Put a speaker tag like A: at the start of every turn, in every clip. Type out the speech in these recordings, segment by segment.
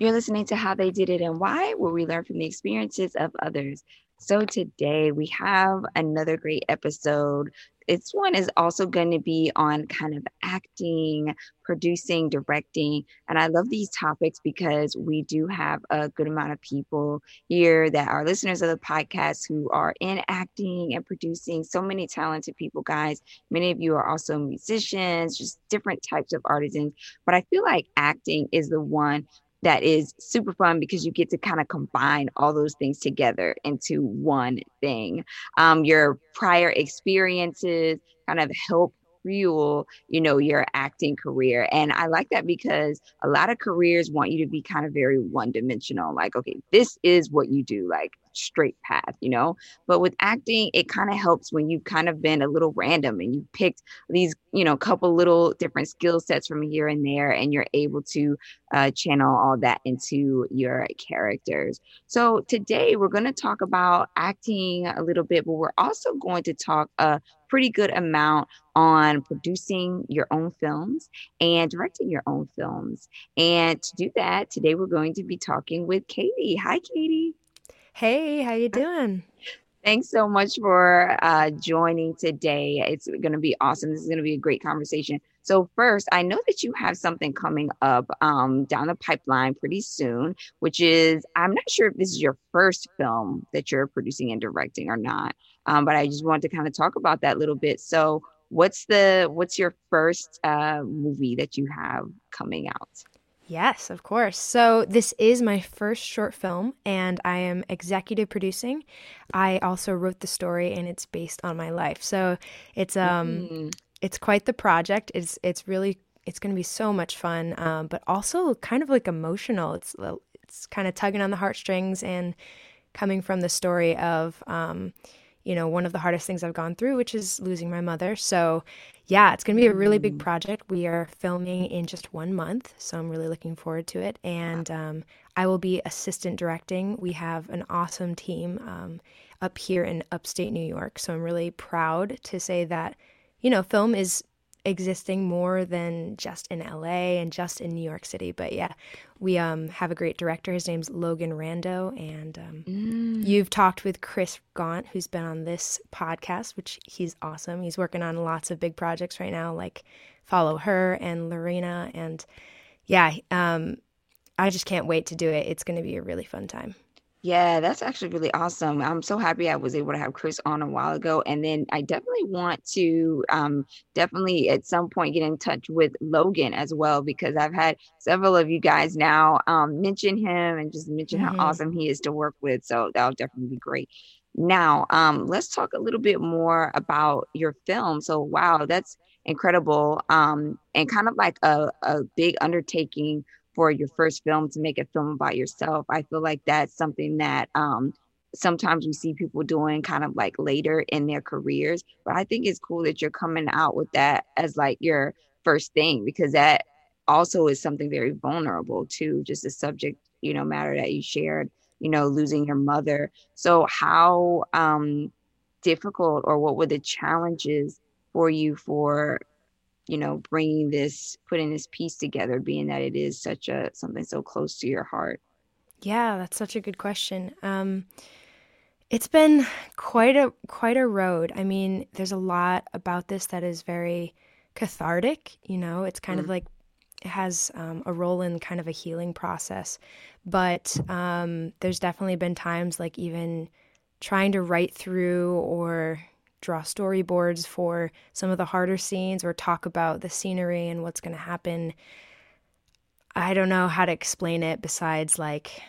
A: You're listening to How They Did It and Why, where we learn from the experiences of others. So today we have another great episode. This one is also going to be on kind of acting, producing, directing. And I love these topics because we do have a good amount of people here that are listeners of the podcast who are in acting and producing. So many talented people, guys. Many of you are also musicians, just different types of artisans. But I feel like acting is the one that is super fun because you get to kind of combine all those things together into one thing. Um, your prior experiences kind of help fuel you know your acting career and i like that because a lot of careers want you to be kind of very one dimensional like okay this is what you do like straight path, you know. But with acting, it kind of helps when you've kind of been a little random and you picked these, you know, couple little different skill sets from here and there, and you're able to uh, channel all that into your characters. So today we're going to talk about acting a little bit, but we're also going to talk a pretty good amount on producing your own films and directing your own films. And to do that, today we're going to be talking with Katie. Hi, Katie.
B: Hey, how you doing?
A: Thanks so much for uh, joining today. It's going to be awesome. This is going to be a great conversation. So first, I know that you have something coming up um, down the pipeline pretty soon, which is I'm not sure if this is your first film that you're producing and directing or not, um, but I just wanted to kind of talk about that a little bit. So, what's the what's your first uh, movie that you have coming out?
B: Yes, of course. So, this is my first short film, and I am executive producing. I also wrote the story, and it's based on my life. So, it's um, mm-hmm. It's quite the project. It's it's really it's going to be so much fun, um, but also kind of like emotional. It's it's kind of tugging on the heartstrings and coming from the story of um, you know, one of the hardest things I've gone through, which is losing my mother. So, yeah, it's going to be a really big mm. project. We are filming in just one month, so I'm really looking forward to it. And um, I will be assistant directing. We have an awesome team um, up here in upstate New York, so I'm really proud to say that, you know, film is existing more than just in LA and just in New York City. But yeah, we um, have a great director. His name's Logan Rando. And um, mm. you've talked with Chris Gaunt, who's been on this podcast, which he's awesome. He's working on lots of big projects right now, like Follow Her and Lorena. And yeah, um, I just can't wait to do it. It's going to be a really fun time.
A: Yeah, that's actually really awesome. I'm so happy I was able to have Chris on a while ago. And then I definitely want to um, definitely at some point get in touch with Logan as well, because I've had several of you guys now um, mention him and just mention mm-hmm. how awesome he is to work with. So that'll definitely be great. Now, um, let's talk a little bit more about your film. So, wow, that's incredible um, and kind of like a, a big undertaking for your first film to make a film about yourself. I feel like that's something that um, sometimes we see people doing kind of like later in their careers. But I think it's cool that you're coming out with that as like your first thing because that also is something very vulnerable too, just a subject, you know, matter that you shared, you know, losing your mother. So how um difficult or what were the challenges for you for you know bringing this putting this piece together being that it is such a something so close to your heart?
B: Yeah that's such a good question. Um it's been quite a quite a road. I mean there's a lot about this that is very cathartic you know? It's kind mm. of like it has um, a role in kind of a healing process. But um, there's definitely been times like even trying to write through or draw storyboards for some of the harder scenes or talk about the scenery and what's going to happen. I don't know how to explain it besides like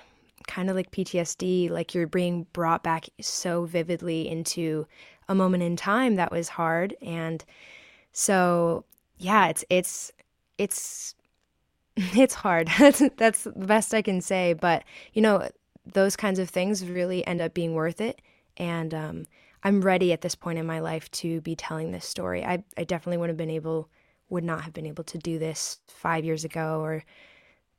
B: kind of like PTSD, like you're being brought back so vividly into a moment in time that was hard and so yeah, it's it's it's it's hard. that's that's the best I can say, but you know, those kinds of things really end up being worth it and um I'm ready at this point in my life to be telling this story. I, I definitely would have been able, would not have been able to do this five years ago or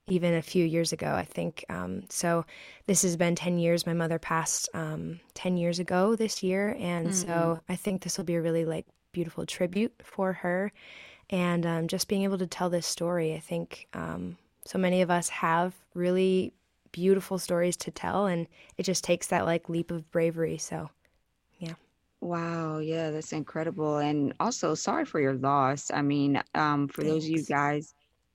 B: even a few years ago, I think. Um, so this has been 10 years. My mother passed um, 10 years ago this year. And mm-hmm. so I think this will be a really like beautiful tribute for her. And um, just being able to tell this story, I think um, so many of us have really beautiful stories to tell, and it just takes that like leap of bravery. So.
A: Wow, yeah, that's incredible. And also, sorry for your loss. I mean, um, for those of you
B: Thanks.
A: guys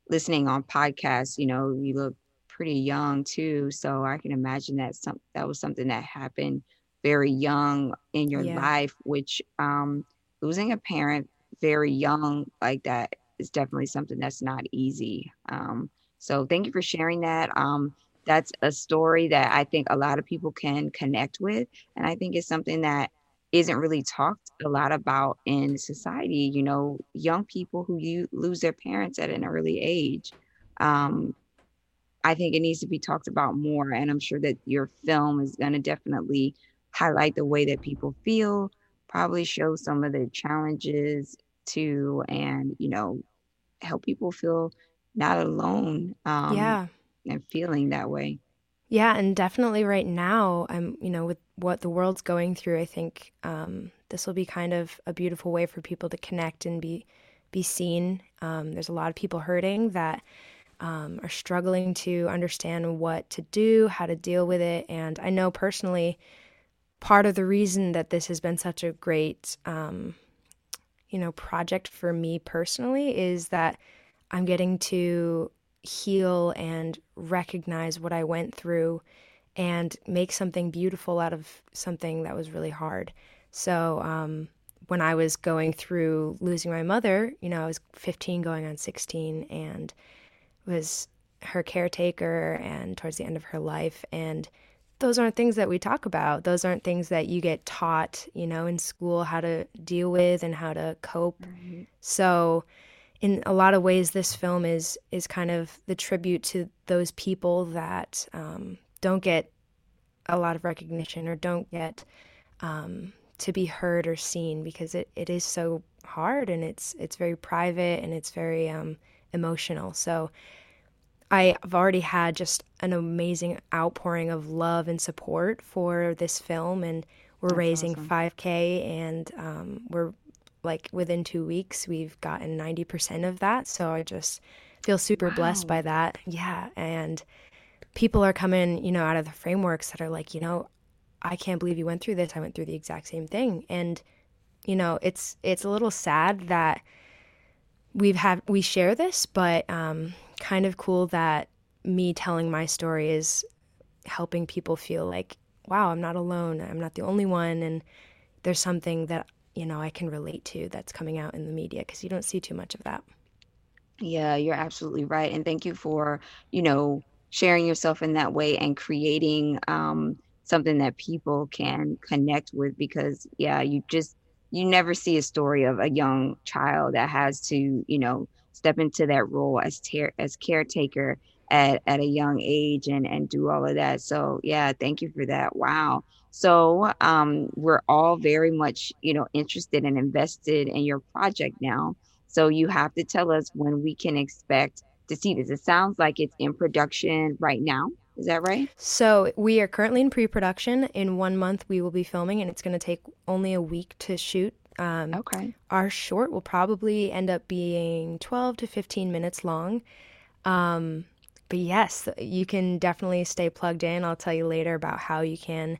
A: listening on podcasts, you know, you look pretty young too. So I can imagine that some that was something that happened very young in your
B: Yeah.
A: life, which um losing a parent very young like that is definitely something that's not easy. Um, so thank you for sharing that. Um, that's a story that I think a lot of people can connect with, and I think it's something that isn't really talked a lot about in society. You know, young people who you lose their parents at an early age. Um, I think it needs to be talked about more. And I'm sure that your film is going to definitely highlight the way that people feel, probably show some of the challenges too, and, you know, help people feel not alone um,
B: Yeah.
A: and feeling that way.
B: Yeah, and definitely right now, I'm, you know, with what the world's going through, I think um, this will be kind of a beautiful way for people to connect and be be seen. Um, there's a lot of people hurting that um, are struggling to understand what to do, how to deal with it, and I know personally, part of the reason that this has been such a great, um, you know, project for me personally is that I'm getting to heal and recognize what I went through and make something beautiful out of something that was really hard. So, um, when I was going through losing my mother, you know, I was 15 going on 16 and was her caretaker and towards the end of her life. And those aren't things that we talk about. Those aren't things that you get taught, you know, in school how to deal with and how to cope.
A: Right.
B: So, in a lot of ways, this film is is kind of the tribute to those people that um, don't get a lot of recognition or don't get um, to be heard or seen because it, it is so hard and it's it's very private and it's very um, emotional. So I've already had just an amazing outpouring of love and support for this film, and we're
A: That's
B: raising
A: awesome.
B: 5K, and um, we're like within two weeks, we've gotten 90% of that. So I just feel super blessed by that. Yeah. And people are coming, you know, out of the frameworks that are like, you know, I can't believe you went through this. I went through the exact same thing. And, you know, it's it's a little sad that we've had we share this, but um, kind of cool that me telling my story is helping people feel like, wow, I'm not alone. I'm not the only one, and there's something that you know I can relate to that's coming out in the media because you don't see too much of that.
A: Yeah, you're absolutely right. And thank you for, you know, sharing yourself in that way and creating um, something that people can connect with because, yeah, you just, you never see a story of a young child that has to, you know, step into that role as ter- as caretaker at, at a young age and, and do all of that. So, yeah, thank you for that. Wow. So, um, we're all very much, you know, interested and invested in your project now. So you have to tell us when we can expect to see this. It sounds like it's in production right now. Is that right?
B: So we are currently in pre-production. In one month, we will be filming, and it's going to take only a week to shoot. Um,
A: Okay.
B: our short will probably end up being 12 to 15 minutes long. Um, but yes, you can definitely stay plugged in. I'll tell you later about how you can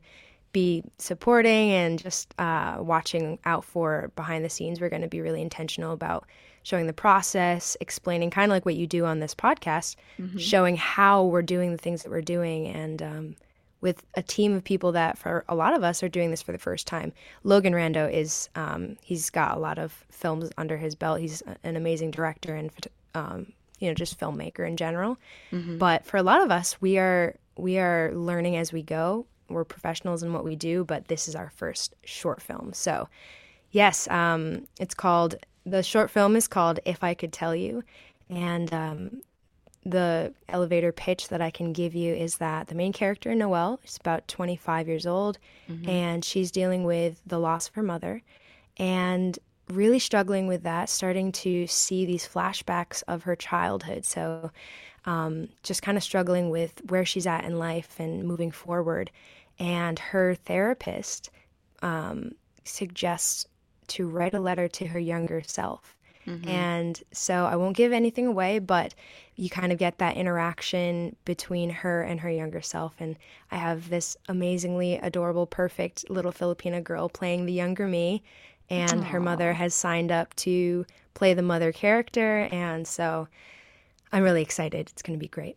B: be supporting and just uh, watching out for behind the scenes. We're going to be really intentional about showing the process, explaining kind of like what you do on this podcast,
A: hmm
B: showing how we're doing the things that we're doing, and um, with a team of people that, for a lot of us, are doing this for the first time. Logan Rando is um, he's got a lot of films under his belt. He's an amazing director and um, you know just filmmaker in general.
A: hmm
B: But for a lot of us, we are we are learning as we go. We're professionals in what we do, but this is our first short film. So, yes, um, it's called the short film is called "If I Could Tell You," and um, the elevator pitch that I can give you is that the main character Noelle is about 25 years old,
A: hmm
B: and she's dealing with the loss of her mother, and really struggling with that, starting to see these flashbacks of her childhood. So um, just kind of struggling with where she's at in life and moving forward. And her therapist um, suggests to write a letter to her younger self. Mm-hmm. And so I won't give anything away, but you kind of get that interaction between her and her younger self. And I have this amazingly adorable, perfect little Filipina girl playing the younger me. And Aww. her mother has signed up to play the mother character. And so I'm really excited. It's going to be great.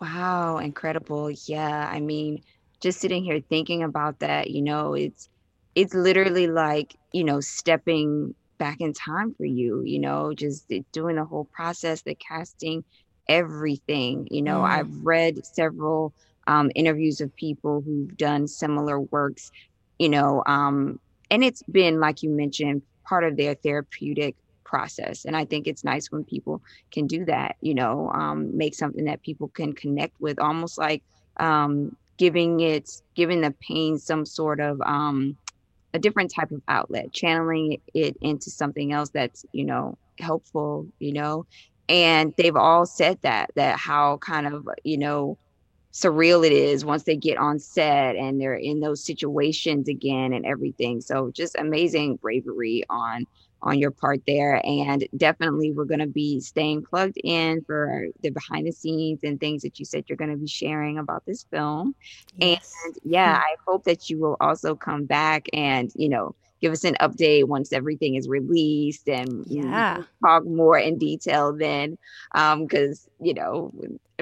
A: Wow, incredible. Yeah. I mean, just sitting here thinking about that, you know, it's it's literally like, you know, stepping back in time for you, you know, just doing the whole process, the casting, everything. You know, mm. I've read several um, interviews of people who've done similar works, you know, um, and it's been, like you mentioned, part of their therapeutic process. And I think it's nice when people can do that, you know, um, make something that people can connect with, almost like um, giving it, giving the pain some sort of, um, a different type of outlet, channeling it into something else that's, you know, helpful, you know. And they've all said that, that how kind of, you know, surreal it is once they get on set and they're in those situations again and everything. So just amazing bravery on on your part there. And definitely, we're going to be staying plugged in for the behind the scenes and things that you said you're going to be sharing about this film. Yes. And yeah, mm-hmm. I hope that you will also come back and, you know, give us an update once everything is released and
B: yeah.
A: talk more in detail then Um because um, you know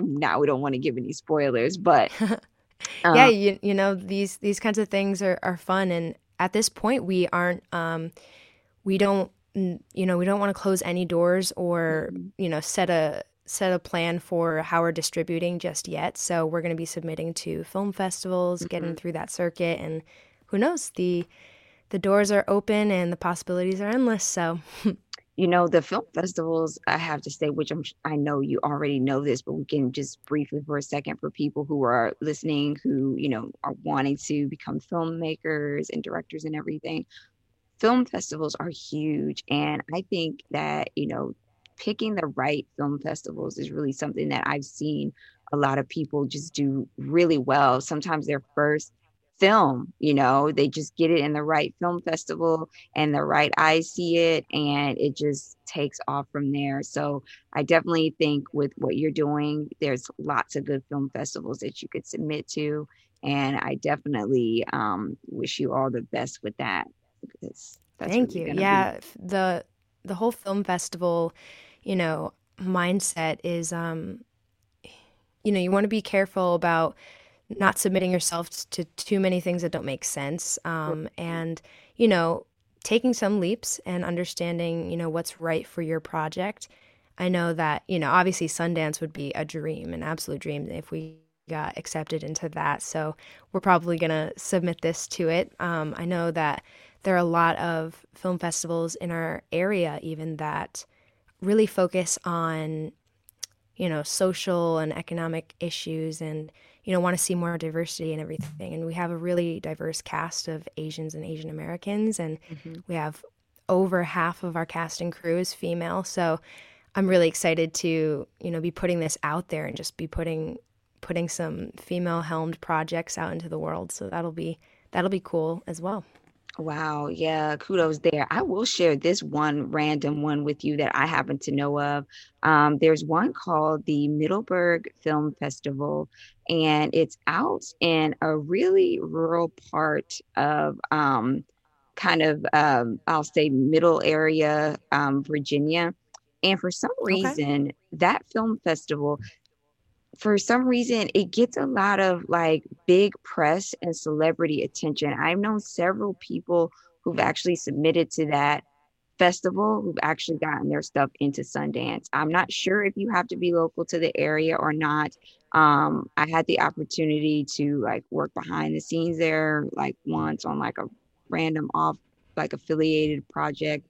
A: now we don't want to give any spoilers but
B: um, yeah you, you know these these kinds of things are, are fun and at this point we aren't um, we don't you know we don't want to close any doors or mm-hmm. you know set a set a plan for how we're distributing just yet so we're going to be submitting to film festivals mm-hmm. getting through that circuit and who knows the the doors are open and the possibilities are endless so
A: you know the film festivals i have to say which I'm, i know you already know this but we can just briefly for a second for people who are listening who you know are wanting to become filmmakers and directors and everything film festivals are huge. And I think that, you know, picking the right film festivals is really something that I've seen a lot of people just do really well. Sometimes their first film, you know, they just get it in the right film festival and the right eyes see it and it just takes off from there. So I definitely think with what you're doing, there's lots of good film festivals that you could submit to. And I definitely um, wish you all the best with that
B: thank you. yeah be. the the whole film festival you know mindset is um you know you want to be careful about not submitting yourself to too many things that don't make sense um and you know taking some leaps and understanding you know what's right for your project. I know that you know obviously sundance would be a dream an absolute dream if we got accepted into that so we're probably going to submit this to it. Um, i know that there are a lot of film festivals in our area even that really focus on you know social and economic issues and you know want to see more diversity and everything. And we have a really diverse cast of asians and asian americans and mm-hmm. we have over half of our cast and crew is female. So i'm really excited to you know be putting this out there and just be putting putting some female helmed projects out into the world. So that'll be that'll be cool as well
A: Wow. Yeah. Kudos there. I will share this one random one with you that I happen to know of. Um, there's one called the Middleburg Film Festival, and it's out in a really rural part of um, kind of, um, I'll say, middle area, um, Virginia. And for some reason, okay. that film festival for some reason it gets a lot of like big press and celebrity attention. I've known several people who've actually submitted to that festival who've actually gotten their stuff into Sundance. I'm not sure if you have to be local to the area or not. Um, I had the opportunity to like work behind the scenes there like once on like a random off like affiliated project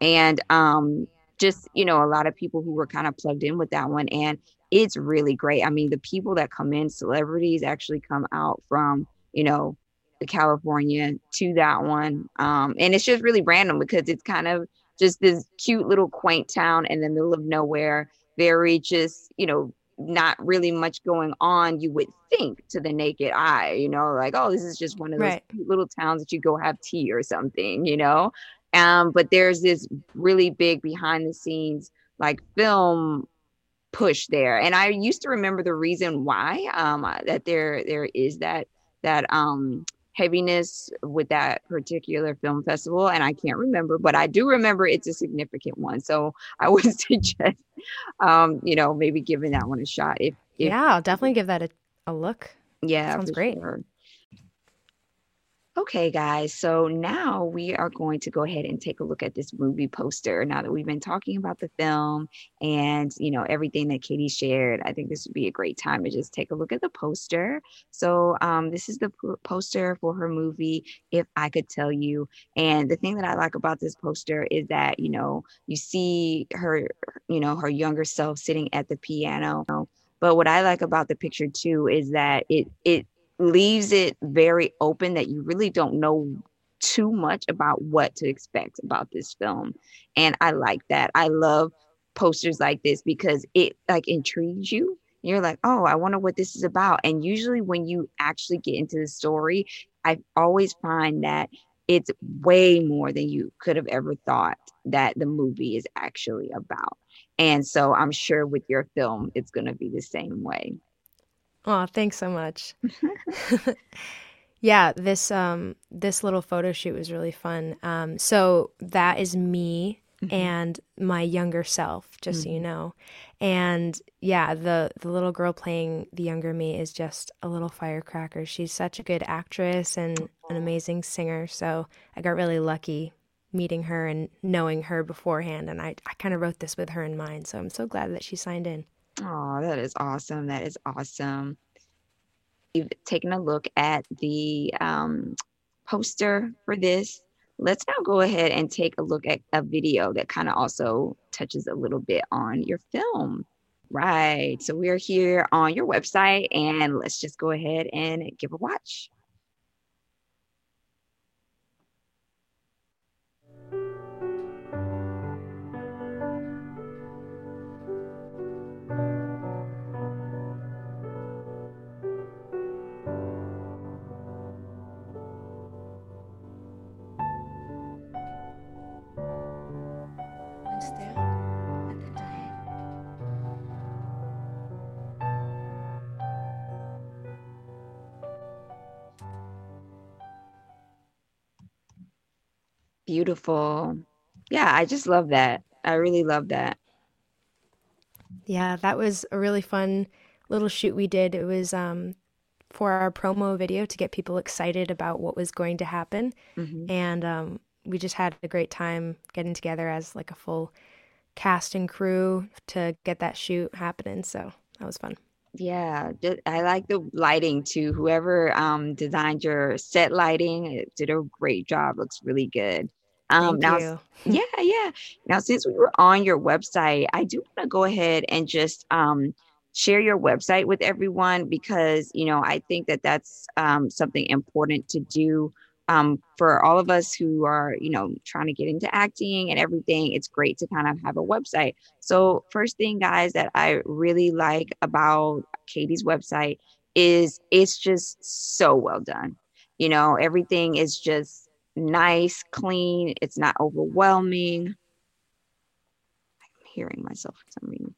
A: and um just you know a lot of people who were kind of plugged in with that one and it's really great. I mean, the people that come in, celebrities actually come out from, you know, the California to that one. Um, and it's just really random because it's kind of just this cute little quaint town in the middle of nowhere, very just, you know, not really much going on, you would think to the naked eye, you know, like, oh, this is just one of those right. little towns that you go have tea or something, you know? Um, but there's this really big behind the scenes like film push there. And I used to remember the reason why um, that there there is that that um, heaviness with that particular film festival and i can't remember but i do remember it's a significant one so i would suggest um you know maybe giving that one a shot if, if
B: yeah i'll definitely give that a, a look
A: yeah
B: sounds great
A: sure. Okay, guys, so now we are going to go ahead and take a look at this movie poster. Now that we've been talking about the film and you know everything that Katie shared, I think this would be a great time to just take a look at the poster. So, um, this is the poster for her movie, If I Could Tell You. And the thing that I like about this poster is that you know you see her, you know, her younger self sitting at the piano. But what I like about the picture too is that it it leaves it very open that you really don't know too much about what to expect about this film. And I like that. I love posters like this because it like intrigues you. You're like, oh, I wonder what this is about. And usually when you actually get into the story, I always find that it's way more than you could have ever thought that the movie is actually about. And so I'm sure with your film, it's going to be the same way.
B: Oh, thanks so much. yeah, this um this little photo shoot was really fun. Um so that is me mm-hmm. and my younger self, just mm-hmm. so you mm-hmm. know. And yeah, the the little girl playing the younger me is just a little firecracker. She's such a good actress and an amazing singer. So I got really lucky meeting her and knowing her beforehand and I, I kind of wrote this with her in mind. So I'm so glad that she signed in.
A: Oh, that is awesome. That is awesome. You've taken a look at the um, poster for this. Let's now go ahead and take a look at a video that kind of also touches a little bit on your film. Right. So we're here on your website and let's just go ahead and give a watch. Beautiful. Yeah, I just love that. I really love that.
B: Yeah, that was a really fun little shoot we did. It was um, for our promo video to get people excited about what was going to happen. Mm-hmm. And um, we just had a great time getting together as like a full cast and crew to get that shoot happening. So that was fun.
A: Yeah, I like the lighting too. Whoever um, designed your set lighting did a great job. Looks really good.
B: Um, Thank
A: now,
B: you.
A: yeah, yeah. Now, since we were on your website, I do want to go ahead and just um, share your website with everyone because you know I think that that's um, something important to do um, for all of us who are, you know, trying to get into acting and everything, it's great to kind of have a website. So, first thing, guys, that I really like about Katie's website is it's just so well done. You know, everything is just nice, clean, it's not overwhelming. I'm hearing myself for some reason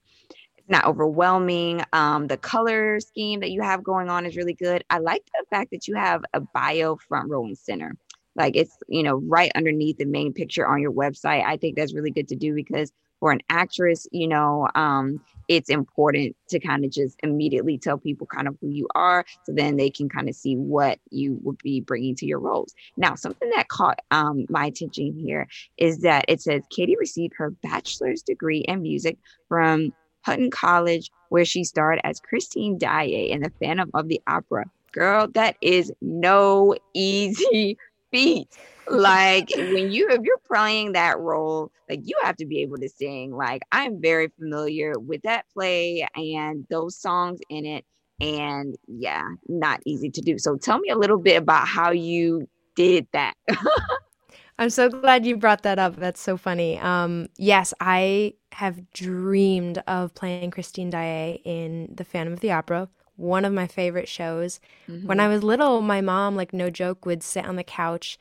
A: It's not overwhelming. Um, the color scheme that you have going on is really good. I like the fact that you have a bio front row and center. Like it's, you know, right underneath the main picture on your website. I think that's really good to do because for an actress, you know, um, it's important to kind of just immediately tell people kind of who you are so then they can kind of see what you would be bringing to your roles. Now, something that caught um, my attention here is that it says Katie received her bachelor's degree in music from Houghton College, where she starred as Christine Daae in The Phantom of the Opera. Girl, that is no easy feat. Like when you if you're playing that role, like you have to be able to sing. Like I'm very familiar with that play and those songs in it. And yeah, not easy to do. So tell me a little bit about how you did that.
B: I'm so glad you brought that up. That's so funny. Um, yes, I have dreamed of playing Christine Daae in The Phantom of the Opera, one of my favorite shows. Mm-hmm. When I was little, my mom, like no joke, would sit on the couch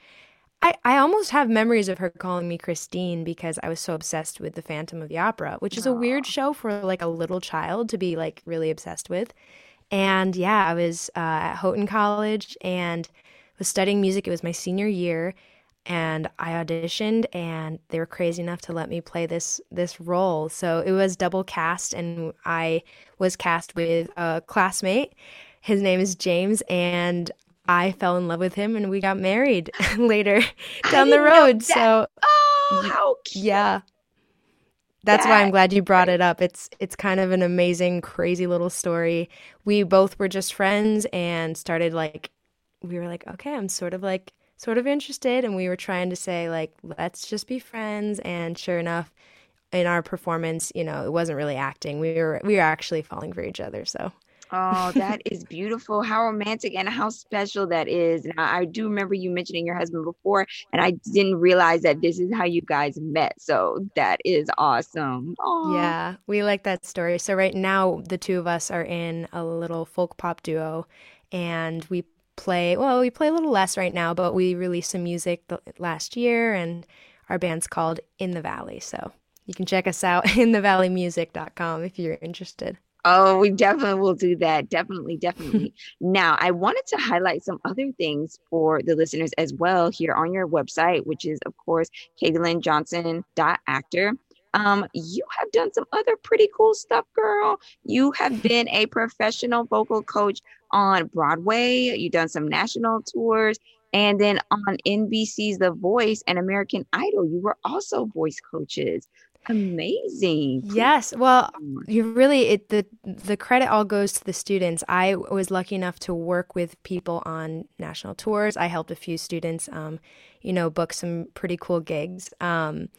B: I, I almost have memories of her calling me Christine because I was so obsessed with the Phantom of the Opera, which is Aww. a weird show for like a little child to be like really obsessed with. And yeah, I was uh, at Houghton College and was studying music. It was my senior year, and I auditioned, and they were crazy enough to let me play this this role. So it was double cast, and I was cast with a classmate. His name is James, and I fell in love with him, and we got married later down the road. So
A: oh, how cute.
B: yeah. That's that. why I'm glad you brought it up. It's it's kind of an amazing, crazy little story. We both were just friends and started like we were like, okay, I'm sort of like sort of interested and we were trying to say like let's just be friends and sure enough in our performance, you know, it wasn't really acting. We were we were actually falling for each other, so
A: Oh, that is beautiful. How romantic and how special that is. Now, I do remember you mentioning your husband before, and I didn't realize that this is how you guys met. So that is awesome.
B: Aww. Yeah, we like that story. So, right now, the two of us are in a little folk pop duo, and we play, well, we play a little less right now, but we released some music last year, and our band's called In the Valley. So, you can check us out inthevalleymusic.com if you're interested.
A: Oh, we definitely will do that. Definitely, definitely. now, I wanted to highlight some other things for the listeners as well here on your website, which is, of course, Johnson.actor. Um, you have done some other pretty cool stuff, girl. You have been a professional vocal coach on Broadway. You've done some national tours. And then on NBC's The Voice and American Idol, you were also voice coaches. Amazing.
B: Yes. Well you really it the the credit all goes to the students. I was lucky enough to work with people on national tours. I helped a few students um, you know book some pretty cool gigs. Um,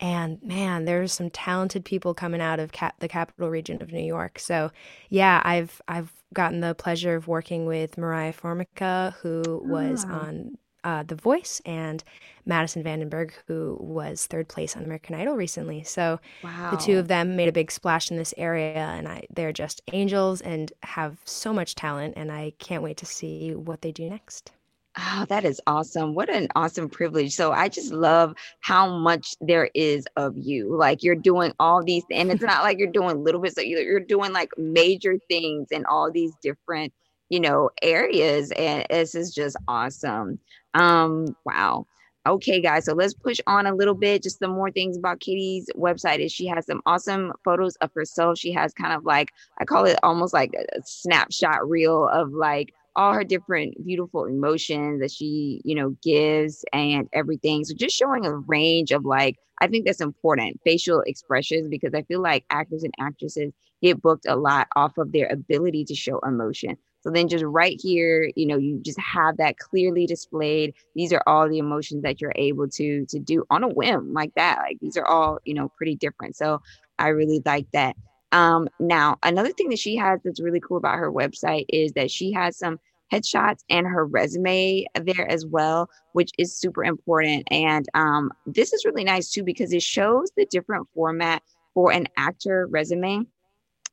B: and man there's some talented people coming out of cap- the capital region of new york so yeah i've i've gotten the pleasure of working with mariah formica who was oh. on uh, The Voice and Madison Vandenberg, who was third place on American Idol recently. So wow. the two of them made a big splash in this area, and I, they're just angels and have so much talent, and I can't wait to see what they do next.
A: Oh, that is awesome. What an awesome privilege. So I just love how much there is of you. Like you're doing all these, and it's not like you're doing little bits, of, you're doing like major things in all these different you know, areas. And this is just awesome. Um, wow. Okay, guys, so let's push on a little bit. Just some more things about Katie's website is she has some awesome photos of herself. She has kind of like I call it almost like a snapshot reel of like all her different beautiful emotions that she, you know, gives and everything. So just showing a range of like, I think that's important, facial expressions, because I feel like actors and actresses get booked a lot off of their ability to show emotion. So then just right here, you know, you just have that clearly displayed. These are all the emotions that you're able to to do on a whim like that. Like these are all, you know, pretty different. So I really like that. Um, now another thing that she has that's really cool about her website is that she has some headshots and her resume there as well, which is super important. And um, this is really nice too because it shows the different format for an actor resume.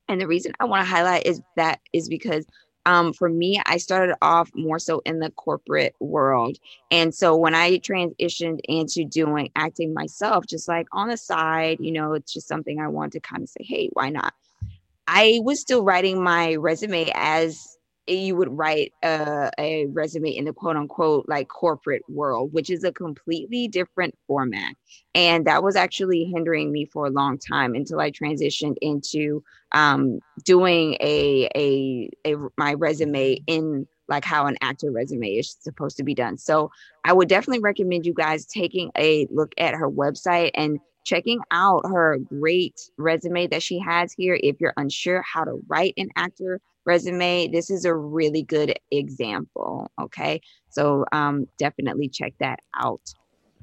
A: And the reason I want to highlight is that is because um, for me, I started off more so in the corporate world. And so when I transitioned into doing acting myself, just like on the side, you know, it's just something I want to kind of say, hey, why not? I was still writing my resume as you would write a, a, resume in the quote unquote like corporate world, which is a completely different format. And that was actually hindering me for a long time until I transitioned into um, doing a, a, a my resume in like how an actor resume is supposed to be done. So I would definitely recommend you guys taking a look at her website and checking out her great resume that she has here. If you're unsure how to write an actor resume, this is a really good example. Okay. So um, definitely check that out.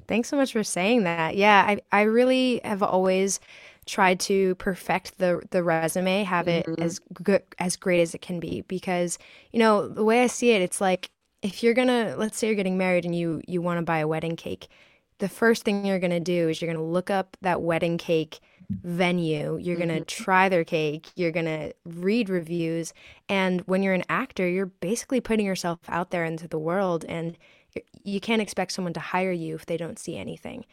B: Thanks so much for saying that. Yeah, I, I really have always tried to perfect the the resume, have it mm-hmm. as good as great as it can be because, you know, the way I see it, it's like if you're going to let's say you're getting married and you you want to buy a wedding cake, the first thing you're going to do is you're going to look up that wedding cake venue. You're going to mm-hmm. try their cake. You're going to read reviews. And when you're an actor, you're basically putting yourself out there into the world and you can't expect someone to hire you if they don't see anything.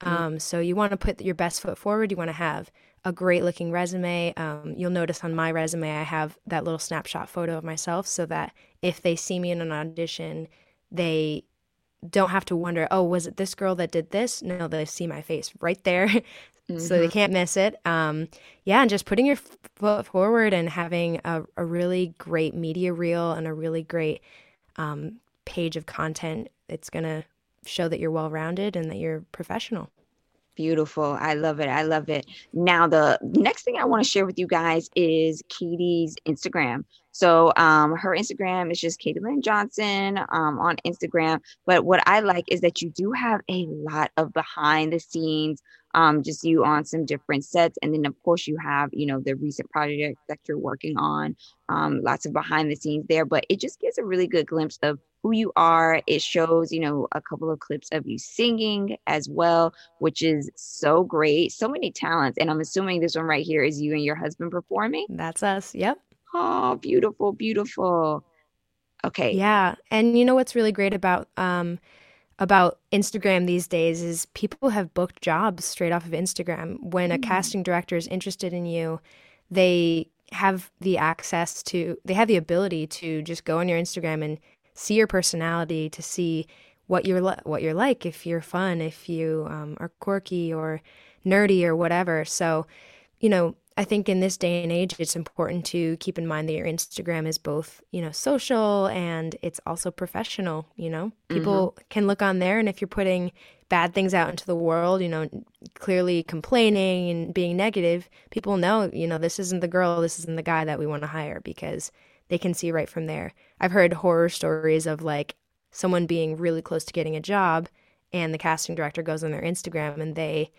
B: Mm-hmm. Um, so you want to put your best foot forward. You want to have a great looking resume. Um, you'll notice on my resume, I have that little snapshot photo of myself so that if they see me in an audition, they don't have to wonder, oh, was it this girl that did this? No, they see my face right there. mm-hmm. So they mm-hmm. can't miss it. Um, yeah, and just putting your foot forward and having a, a really great media reel and a really great um, page of content. It's going to show that you're well rounded and that you're professional.
A: Beautiful. I love it. I love it. Now, the next thing I want to share with you guys is Katie's Instagram. So, um, her Instagram is just Katie Lynn Johnson um, on Instagram. But what I like is that you do have a lot of behind the scenes, um, just you on some different sets. And then, of course, you have, you know, the recent project that you're working on, um, lots of behind the scenes there. But it just gives a really good glimpse of who you are. It shows, you know, a couple of clips of you singing as well, which is so great. So many talents. And I'm assuming this one right here is you and your husband performing.
B: That's us. Yep.
A: Oh, beautiful, beautiful. Okay.
B: Yeah. And you know what's really great about um about Instagram these days is people have booked jobs straight off of Instagram. When a mm. casting director is interested in you, they have the access to they have the ability to just go on your Instagram and see your personality, to see what you're li- what you're like, if you're fun, if you um, are quirky or nerdy or whatever. So, you know, I think in this day and age, it's important to keep in mind that your Instagram is both, you know, social and it's also professional. You know, people mm-hmm. can look on there, and if you're putting bad things out into the world, you know, clearly complaining and being negative, people know, you know, this isn't the girl, this isn't the guy that we want to hire because they can see right from there. I've heard horror stories of like someone being really close to getting a job and the casting director goes on their Instagram and they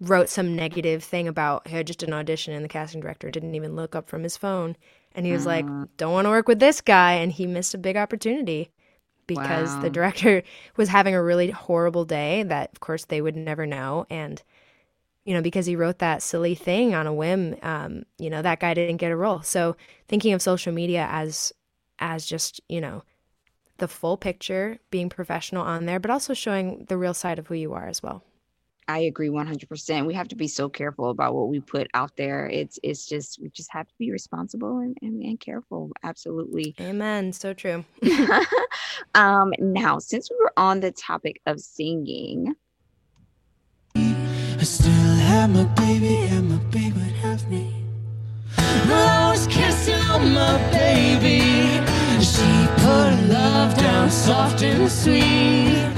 B: wrote some negative thing about hey, just an audition and the casting director didn't even look up from his phone and he was like mm. don't want to work with this guy and he missed a big opportunity because wow. the director was having a really horrible day that of course they would never know and you know, because he wrote that silly thing on a whim, um, you know, that guy didn't get a role. So thinking of social media as as just, you know, the full picture, being professional on there, but also showing the real side of who you are as well.
A: I agree 100%. We have to be so careful about what we put out there. It's it's just we just have to be responsible and, and, and careful. Absolutely.
B: Amen. So true.
A: um now, since we were on the topic of singing, I still have my baby and my baby would have me. I was kissing on my baby. She put love down soft and sweet.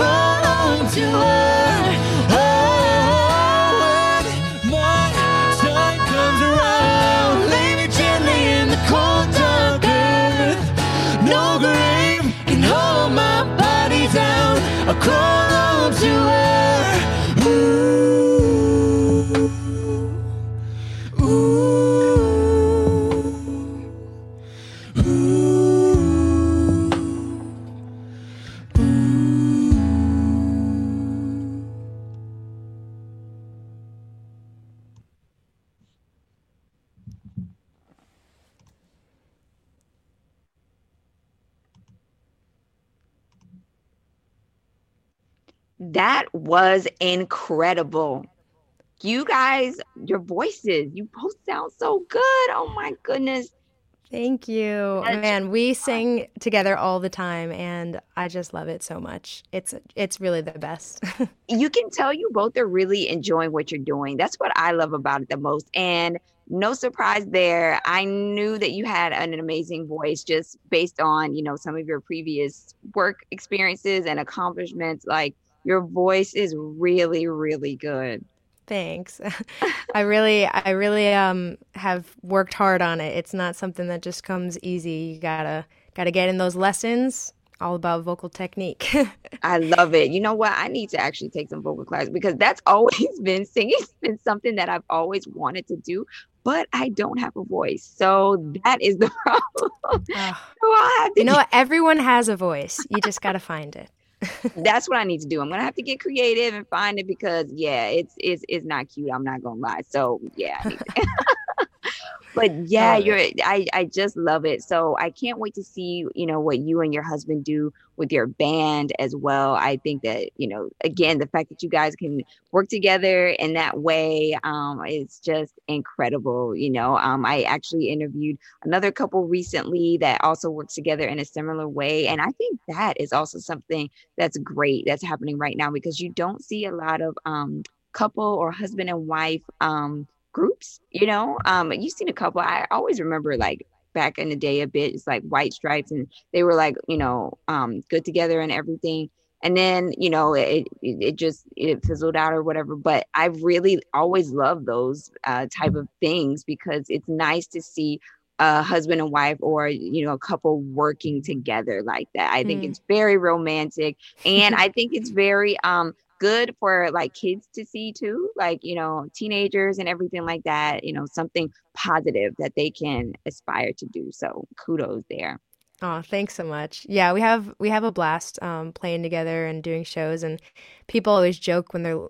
A: I crawl on to her. Was incredible. You guys, your voices, you both sound so good. Oh my goodness.
B: Thank you. Man, we sing together all the time and I just love it so much. It's it's really the best.
A: you can tell you both are really enjoying what you're doing. That's what I love about it the most. And no surprise there. I knew that you had an amazing voice just based on, you know, some of your previous work experiences and accomplishments like your voice is really, really good.
B: Thanks. I really, I really um have worked hard on it. It's not something that just comes easy. You gotta gotta get in those lessons. All about vocal technique.
A: I love it. You know what? I need to actually take some vocal classes because that's always been singing's been something that I've always wanted to do, but I don't have a voice. So that is the problem. Oh. so
B: you know what? Everyone has a voice. You just got to find it.
A: That's what I need to do. I'm gonna have to get creative and find it because yeah, it's it's it's not cute. I'm not gonna lie. So yeah. but yeah, you're I, I just love it. So I can't wait to see, you know, what you and your husband do with your band as well. I think that, you know, again, the fact that you guys can work together in that way um is just incredible. You know, um I actually interviewed another couple recently that also works together in a similar way. And I think that is also something that's great that's happening right now because you don't see a lot of um couple or husband and wife um groups, you know. Um, you've seen a couple. I always remember like back in the day a bit. It's like White Stripes, and they were like, you know, um, good together and everything. And then, you know, it it, it just it fizzled out or whatever. But I really always love those uh, type of things because it's nice to see a husband and wife or you know a couple working together like that i think mm. it's very romantic and i think it's very um good for like kids to see too, like, you know, teenagers and everything like that, you know, something positive that they can aspire to do. So kudos there.
B: Oh, thanks so much. Yeah, we have we have a blast um, playing together and doing shows, and people always joke when they're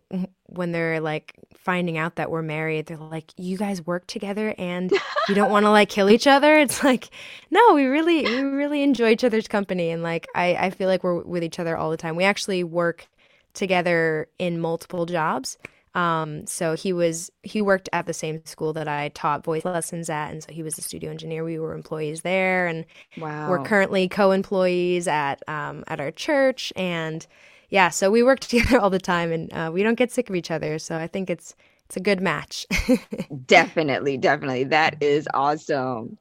B: when they're like finding out that we're married. They're like, "You guys work together, and you don't want to like kill each other." It's like, no, we really we really enjoy each other's company, and like I I feel like we're with each other all the time. We actually work together in multiple jobs. Um, so he was he worked at the same school that I taught voice lessons at, and so he was a studio engineer. We were employees there, and wow. we're currently co-employees at um, at our church. And yeah, so we work together all the time, and uh, we don't get sick of each other. So I think it's it's a good match.
A: definitely, definitely, that is awesome.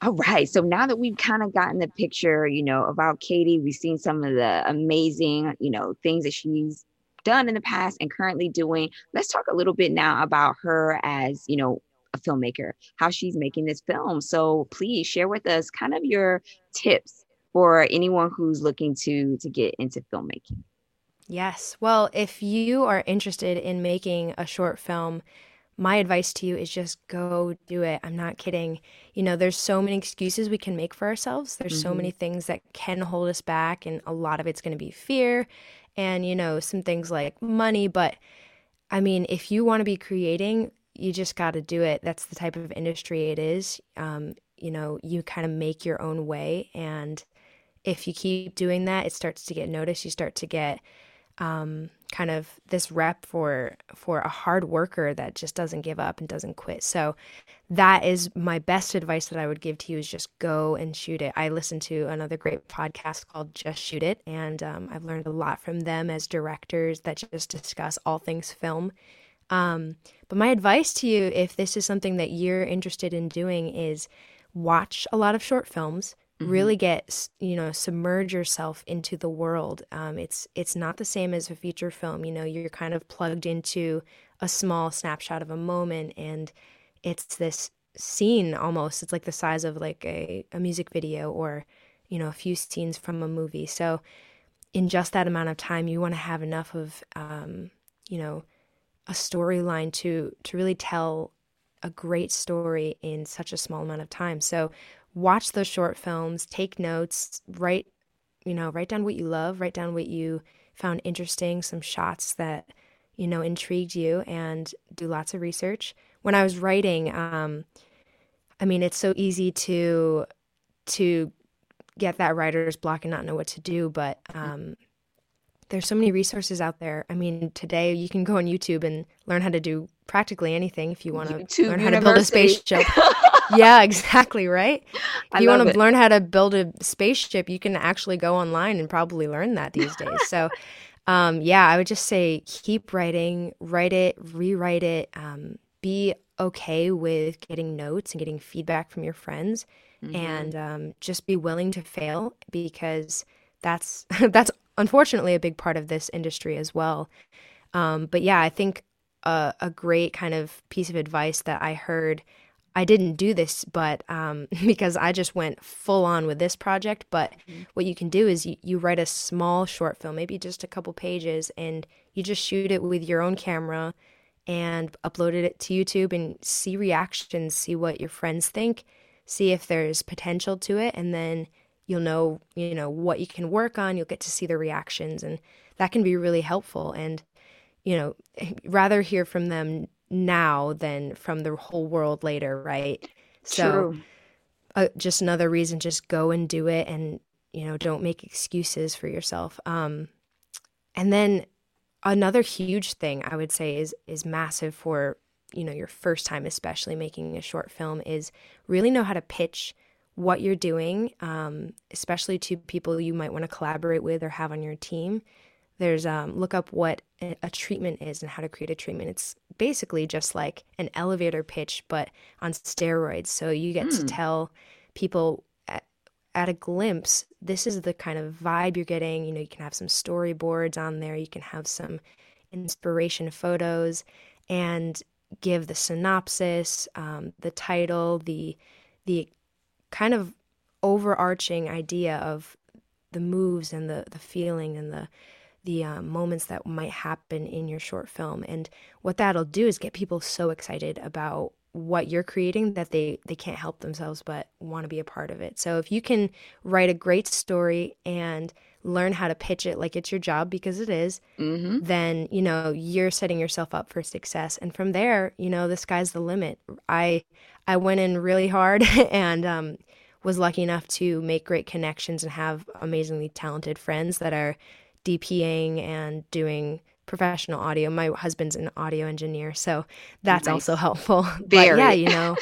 A: All right. So now that we've kind of gotten the picture, you know, about Katie, we've seen some of the amazing, you know, things that she's done in the past and currently doing. Let's talk a little bit now about her as, you know, a filmmaker, how she's making this film. So please share with us kind of your tips for anyone who's looking to to get into filmmaking.
B: Yes. Well, if you are interested in making a short film, my advice to you is just go do it. I'm not kidding. You know, there's so many excuses we can make for ourselves. There's mm-hmm. so many things that can hold us back, and a lot of it's going to be fear and, you know, some things like money. But I mean, if you want to be creating, you just got to do it. That's the type of industry it is. Um, you know, you kind of make your own way. And if you keep doing that, it starts to get noticed. You start to get, um, kind of this rep for for a hard worker that just doesn't give up and doesn't quit. So that is my best advice that I would give to you is just go and shoot it. I listened to another great podcast called Just Shoot It, and um, I've learned a lot from them as directors that just discuss all things film. Um, but my advice to you, if this is something that you're interested in doing, is watch a lot of short films mm-hmm. really get you know submerge yourself into the world. Um, it's it's not the same as a feature film you know you're kind of plugged into a small snapshot of a moment and it's this scene almost it's like the size of like a, a music video or you know a few scenes from a movie. So in just that amount of time you want to have enough of um, you know a storyline to to really tell a great story in such a small amount of time. So watch those short films, take notes, write, you know, write down what you love, write down what you found interesting, some shots that, you know, intrigued you, and do lots of research. When I was writing, um, I mean, it's so easy to to get that writer's block and not know what to do, but um, there's so many resources out there. I mean, today you can go on YouTube and learn how to do practically anything if you want to learn how to build a spaceship. yeah, exactly, right? If you want to learn how to build a spaceship, you can actually go online and probably learn that these days. So, um, yeah, I would just say keep writing, write it, rewrite it, um, be okay with getting notes and getting feedback from your friends, mm-hmm. and um, just be willing to fail because that's that's unfortunately a big part of this industry as well. Um, but yeah, I think a, a great kind of piece of advice that I heard I didn't do this, but um, because I just went full on with this project. But mm-hmm. what you can do is you, you write a small short film, maybe just a couple pages, and you just shoot it with your own camera and uploaded it to YouTube and see reactions, see what your friends think, see if there's potential to it, and then you'll know, you know, what you can work on. You'll get to see the reactions, and that can be really helpful. And, you know, rather hear from them now than from the whole world later, right? So, True. Uh, just another reason, just go and do it, and you know, don't make excuses for yourself. Um, and then another huge thing I would say is is massive for you know your first time, especially making a short film, is really know how to pitch what you're doing, um, especially to people you might want to collaborate with or have on your team. There's um, look up what a treatment is and how to create a treatment. It's basically just like an elevator pitch, but on steroids. So you get mm. to hmm. tell people at, at, a glimpse, this is the kind of vibe you're getting. You know, you can have some storyboards on there, you can have some inspiration photos, and give the synopsis, um, the title, the the kind of overarching idea of the moves and the the feeling and the the uh, moments that might happen in your short film. And what that'll do is get people so excited about what you're creating that they they can't help themselves but want to be a part of it. So if you can write a great story and learn how to pitch it like it's your job because it is, mm-hmm. then you know you're setting yourself up for success. And from there, you know the sky's the limit. I I went in really hard and um, was lucky enough to make great connections and have amazingly talented friends that are DPing and doing professional audio. My husband's an audio engineer, so that's nice. also helpful. Very. But yeah, you know,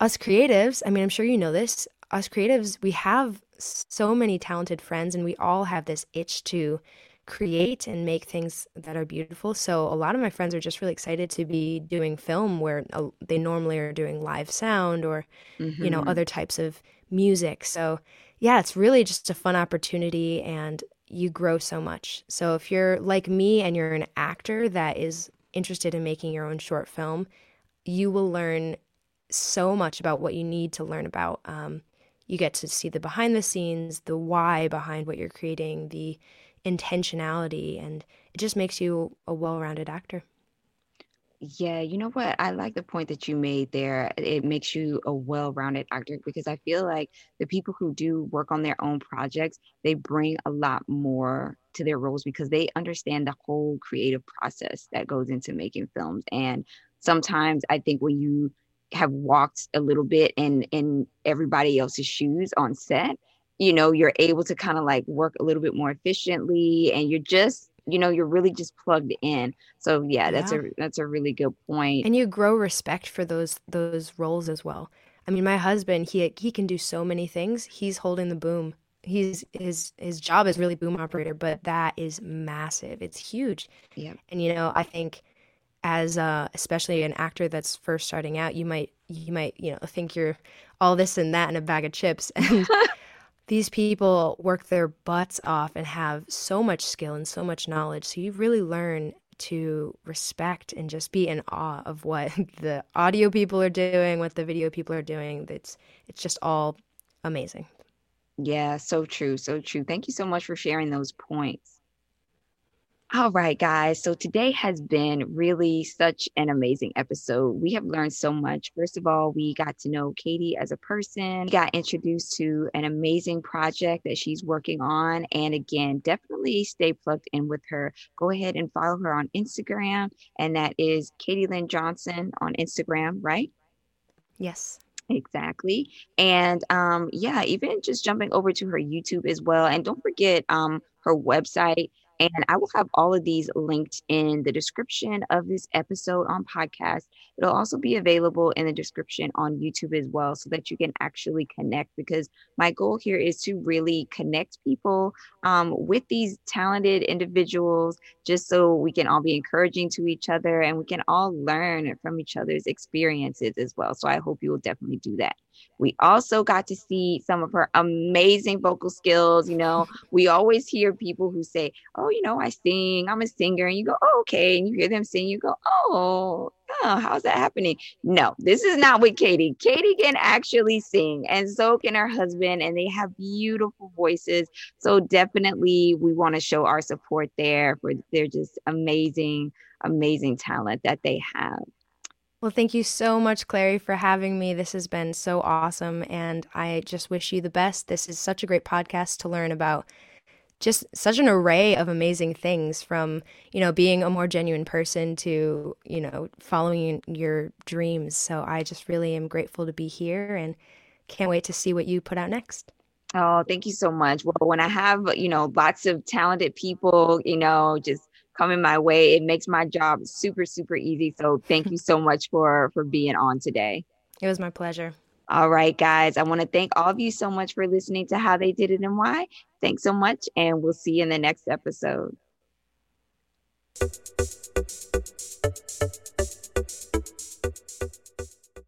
B: us creatives, I mean, I'm sure you know this, us creatives, we have so many talented friends and we all have this itch to create and make things that are beautiful. So a lot of my friends are just really excited to be doing film where they normally are doing live sound or mm-hmm. you know mm-hmm. other types of music. So yeah, it's really just a fun opportunity and you grow so much. So if you're like me and you're an actor that is interested in making your own short film, you will learn so much about what you need to learn about. Um, you get to see the behind the scenes, the why behind what you're creating, the intentionality, and it just makes you a well rounded actor.
A: Yeah, you know what? I like the point that you made there. It makes you a well-rounded actor because I feel like the people who do work on their own projects, they bring a lot more to their roles because they understand the whole creative process that goes into making films. And sometimes I think when you have walked a little bit in in everybody else's shoes on set, you know, you're able to kind of like work a little bit more efficiently and you're just you know you're really just plugged in. So yeah that's yeah. a that's a really good point. point
B: and you grow respect for those those roles as well. I mean my husband he he can do so many things. He's holding the boom. He's his his job is really boom operator but that is massive. It's huge. Yeah. And you know i think as uh, especially an actor that's first starting out you might you might you know think you're all this and that in a bag of chips. And these people work their butts off and have so much skill and so much knowledge. So you really learn to respect and just be in awe of what the audio people are doing, what the video people are doing. It's it's just all amazing.
A: Yeah, so true, so true. Thank you so much for sharing those points. All right, guys. So today has been really such an amazing episode. We have learned so much. First of all, we got to know Katie as a person, we got introduced to an amazing project that she's working on. And again, definitely stay plugged in with her. Go ahead and follow her on Instagram. And that is Katie Lynn Johnson on Instagram, right?
B: Yes.
A: Exactly. And um, yeah, even just jumping over to her YouTube as well. And don't forget um, her website and I will have all of these linked in the description of this episode on podcast. It'll also be available in the description on YouTube as well so that you can actually connect because my goal here is to really connect people um, with these talented individuals just so we can all be encouraging to each other and we can all learn from each other's experiences as well. So I hope you will definitely do that. We also got to see some of her amazing vocal skills. You know, we always hear people who say, Oh, you know, I sing, I'm a singer. And you go, oh, okay. And you hear them sing, you go, Oh, oh, how's that happening? No, this is not with Katie. Katie can actually sing, and so can her husband, and they have beautiful voices. So definitely, we want to show our support there for their just amazing, amazing talent that they have.
B: Well, thank you so much, Clary, for having me. This has been so awesome, and I just wish you the best. This is such a great podcast to learn about just such an array of amazing things from, you know, being a more genuine person to, you know, following your dreams. So I just really am grateful to be here and can't wait to see what you put out next.
A: Oh, thank you so much. Well, when I have, you know, lots of talented people, you know, just coming my way, it makes my job super, super easy. So thank you so much for for being on today.
B: It was my pleasure.
A: All right, guys. I want to thank all of you so much for listening to How They Did It and Why. Thanks so much, and we'll see you in the next episode.